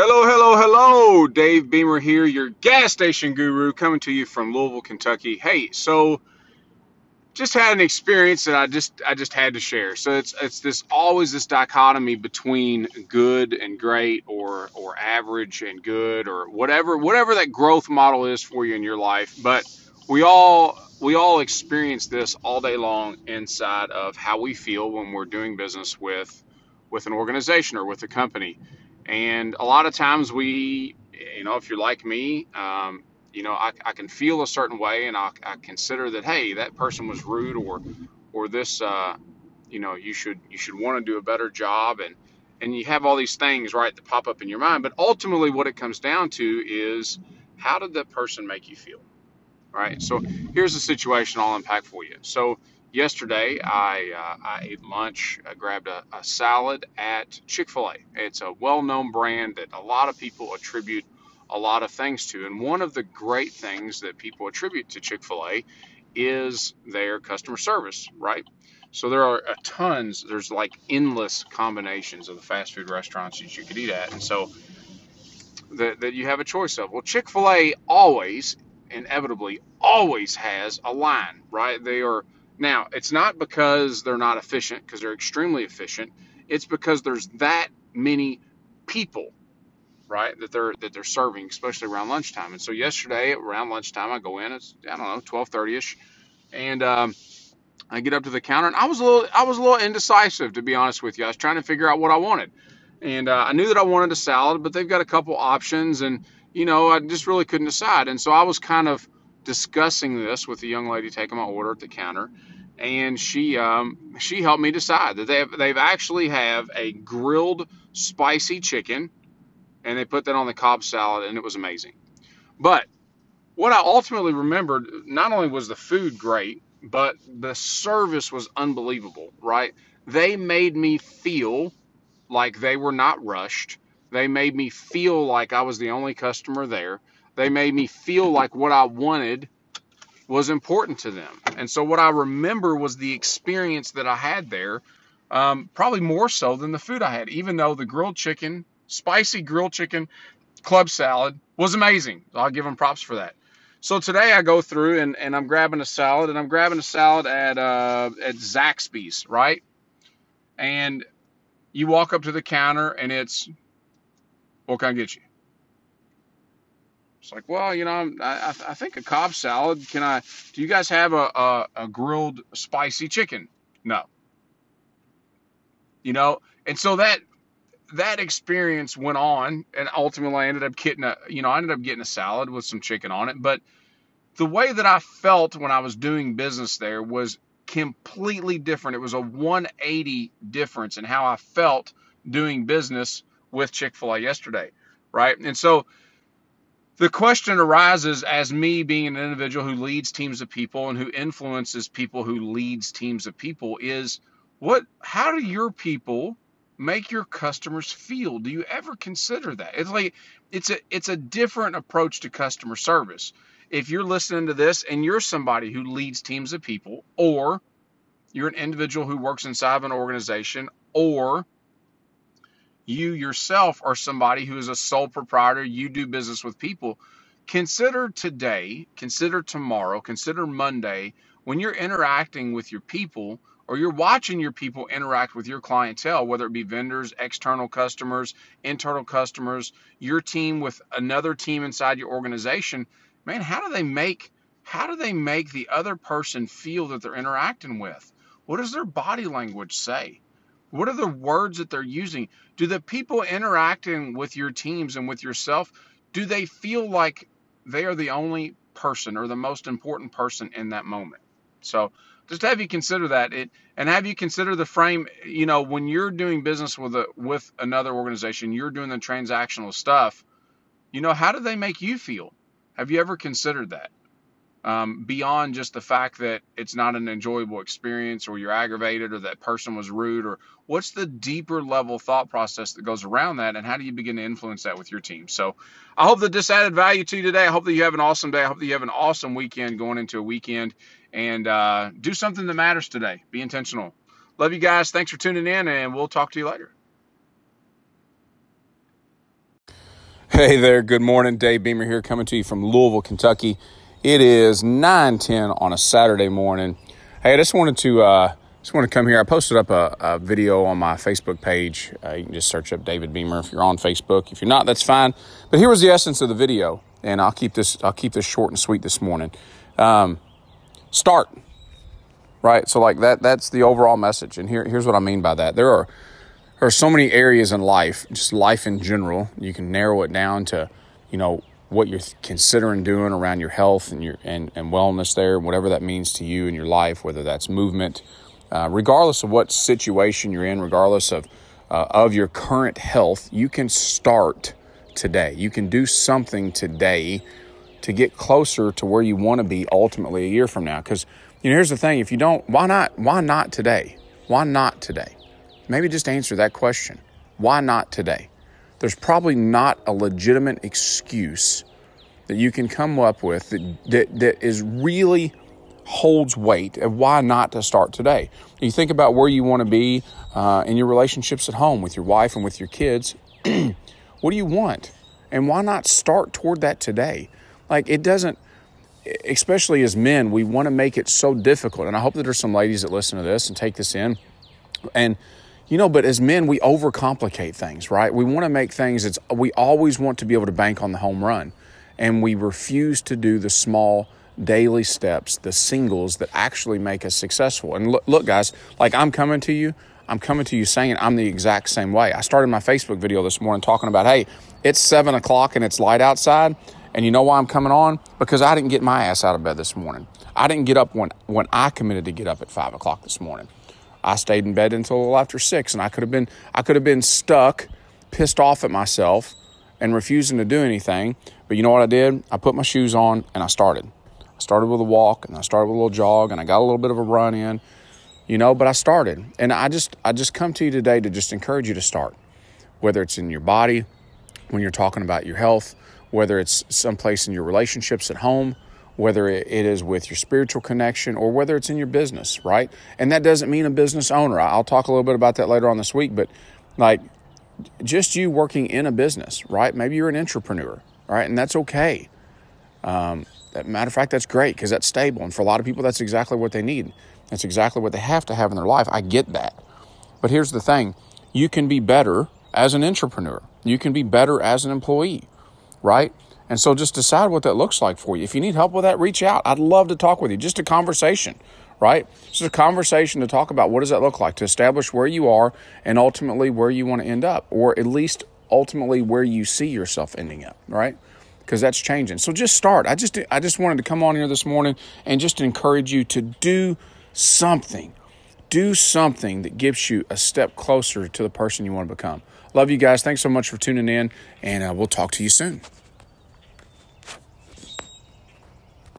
Hello, hello, hello. Dave Beamer here, your gas station guru, coming to you from Louisville, Kentucky. Hey, so just had an experience that I just I just had to share. So it's it's this always this dichotomy between good and great or or average and good or whatever whatever that growth model is for you in your life. But we all we all experience this all day long inside of how we feel when we're doing business with with an organization or with a company and a lot of times we, you know, if you're like me, um, you know, I, I can feel a certain way and I, I consider that, hey, that person was rude or, or this, uh, you know, you should, you should want to do a better job. And, and you have all these things, right, that pop up in your mind. But ultimately what it comes down to is how did that person make you feel? Right. So here's the situation I'll unpack for you. So yesterday I, uh, I ate lunch, I grabbed a, a salad at Chick fil A. It's a well known brand that a lot of people attribute a lot of things to. And one of the great things that people attribute to Chick fil A is their customer service, right? So there are tons, there's like endless combinations of the fast food restaurants that you could eat at. And so that, that you have a choice of. Well, Chick fil A always, inevitably, always has a line, right? They are now, it's not because they're not efficient, because they're extremely efficient. It's because there's that many people, right, that they're that they're serving, especially around lunchtime. And so yesterday around lunchtime, I go in. It's I don't know, 12:30 ish, and um, I get up to the counter, and I was a little I was a little indecisive to be honest with you. I was trying to figure out what I wanted, and uh, I knew that I wanted a salad, but they've got a couple options, and you know I just really couldn't decide. And so I was kind of discussing this with the young lady taking my order at the counter, and she um, she helped me decide that they have, they've actually have a grilled spicy chicken, and they put that on the Cobb salad, and it was amazing. But what I ultimately remembered, not only was the food great, but the service was unbelievable. Right? They made me feel like they were not rushed. They made me feel like I was the only customer there they made me feel like what I wanted was important to them. And so what I remember was the experience that I had there, um, probably more so than the food I had, even though the grilled chicken, spicy grilled chicken club salad was amazing. I'll give them props for that. So today I go through and, and I'm grabbing a salad and I'm grabbing a salad at uh, at Zaxby's, right? And you walk up to the counter and it's what can I get you? It's like, well, you know, I, I think a Cobb salad. Can I? Do you guys have a, a, a grilled spicy chicken? No. You know, and so that that experience went on, and ultimately I ended up getting a, you know, I ended up getting a salad with some chicken on it. But the way that I felt when I was doing business there was completely different. It was a 180 difference in how I felt doing business with Chick Fil A yesterday, right? And so the question arises as me being an individual who leads teams of people and who influences people who leads teams of people is what how do your people make your customers feel? Do you ever consider that? It's like it's a it's a different approach to customer service. If you're listening to this and you're somebody who leads teams of people or you're an individual who works inside of an organization or you yourself are somebody who is a sole proprietor, you do business with people, consider today, consider tomorrow, consider Monday when you're interacting with your people or you're watching your people interact with your clientele, whether it be vendors, external customers, internal customers, your team with another team inside your organization, man, how do they make how do they make the other person feel that they're interacting with? What does their body language say? What are the words that they're using? Do the people interacting with your teams and with yourself, do they feel like they are the only person or the most important person in that moment? So just have you consider that it and have you consider the frame, you know, when you're doing business with a with another organization, you're doing the transactional stuff, you know, how do they make you feel? Have you ever considered that? Um, beyond just the fact that it's not an enjoyable experience or you're aggravated or that person was rude or what's the deeper level thought process that goes around that and how do you begin to influence that with your team? So i hope that this added value to you today. I hope that you have an awesome day. I hope that you have an awesome weekend going into a weekend and uh, do something that matters today. Be intentional. Love you guys. Thanks for tuning in and we'll talk to you later. Hey there, good morning. Dave Beamer here coming to you from Louisville, Kentucky. It is 9:10 on a Saturday morning. Hey, I just wanted to uh, just want to come here. I posted up a, a video on my Facebook page. Uh, you can just search up David Beamer if you're on Facebook. If you're not, that's fine. But here was the essence of the video, and I'll keep this I'll keep this short and sweet this morning. Um, start right. So like that that's the overall message, and here here's what I mean by that. There are there are so many areas in life, just life in general. You can narrow it down to, you know, what you're considering doing around your health and your and, and wellness there, whatever that means to you in your life, whether that's movement, uh, regardless of what situation you're in, regardless of uh, of your current health, you can start today. You can do something today to get closer to where you want to be ultimately a year from now. Because you know, here's the thing: if you don't, why not? Why not today? Why not today? Maybe just answer that question. Why not today? There's probably not a legitimate excuse that you can come up with that, that, that is really holds weight of why not to start today. You think about where you want to be uh, in your relationships at home with your wife and with your kids. what do you want? And why not start toward that today? Like it doesn't, especially as men, we want to make it so difficult. And I hope that there's some ladies that listen to this and take this in. And you know, but as men, we overcomplicate things, right? We want to make things, it's, we always want to be able to bank on the home run. And we refuse to do the small daily steps, the singles that actually make us successful. And look, look, guys, like I'm coming to you, I'm coming to you saying I'm the exact same way. I started my Facebook video this morning talking about, hey, it's seven o'clock and it's light outside. And you know why I'm coming on? Because I didn't get my ass out of bed this morning. I didn't get up when, when I committed to get up at five o'clock this morning. I stayed in bed until after six, and I could have been I could have been stuck, pissed off at myself, and refusing to do anything. But you know what I did? I put my shoes on and I started. I started with a walk, and I started with a little jog, and I got a little bit of a run in. You know, but I started, and I just I just come to you today to just encourage you to start, whether it's in your body, when you're talking about your health, whether it's someplace in your relationships at home whether it is with your spiritual connection or whether it's in your business, right? And that doesn't mean a business owner. I'll talk a little bit about that later on this week, but like just you working in a business, right? Maybe you're an entrepreneur, right? And that's okay. Um, matter of fact, that's great because that's stable. And for a lot of people, that's exactly what they need. That's exactly what they have to have in their life. I get that. But here's the thing you can be better as an entrepreneur, you can be better as an employee, right? And so just decide what that looks like for you. If you need help with that, reach out. I'd love to talk with you. Just a conversation, right? Just a conversation to talk about what does that look like to establish where you are and ultimately where you want to end up, or at least ultimately where you see yourself ending up, right? Because that's changing. So just start. I just I just wanted to come on here this morning and just encourage you to do something. Do something that gives you a step closer to the person you want to become. Love you guys. Thanks so much for tuning in, and uh, we'll talk to you soon.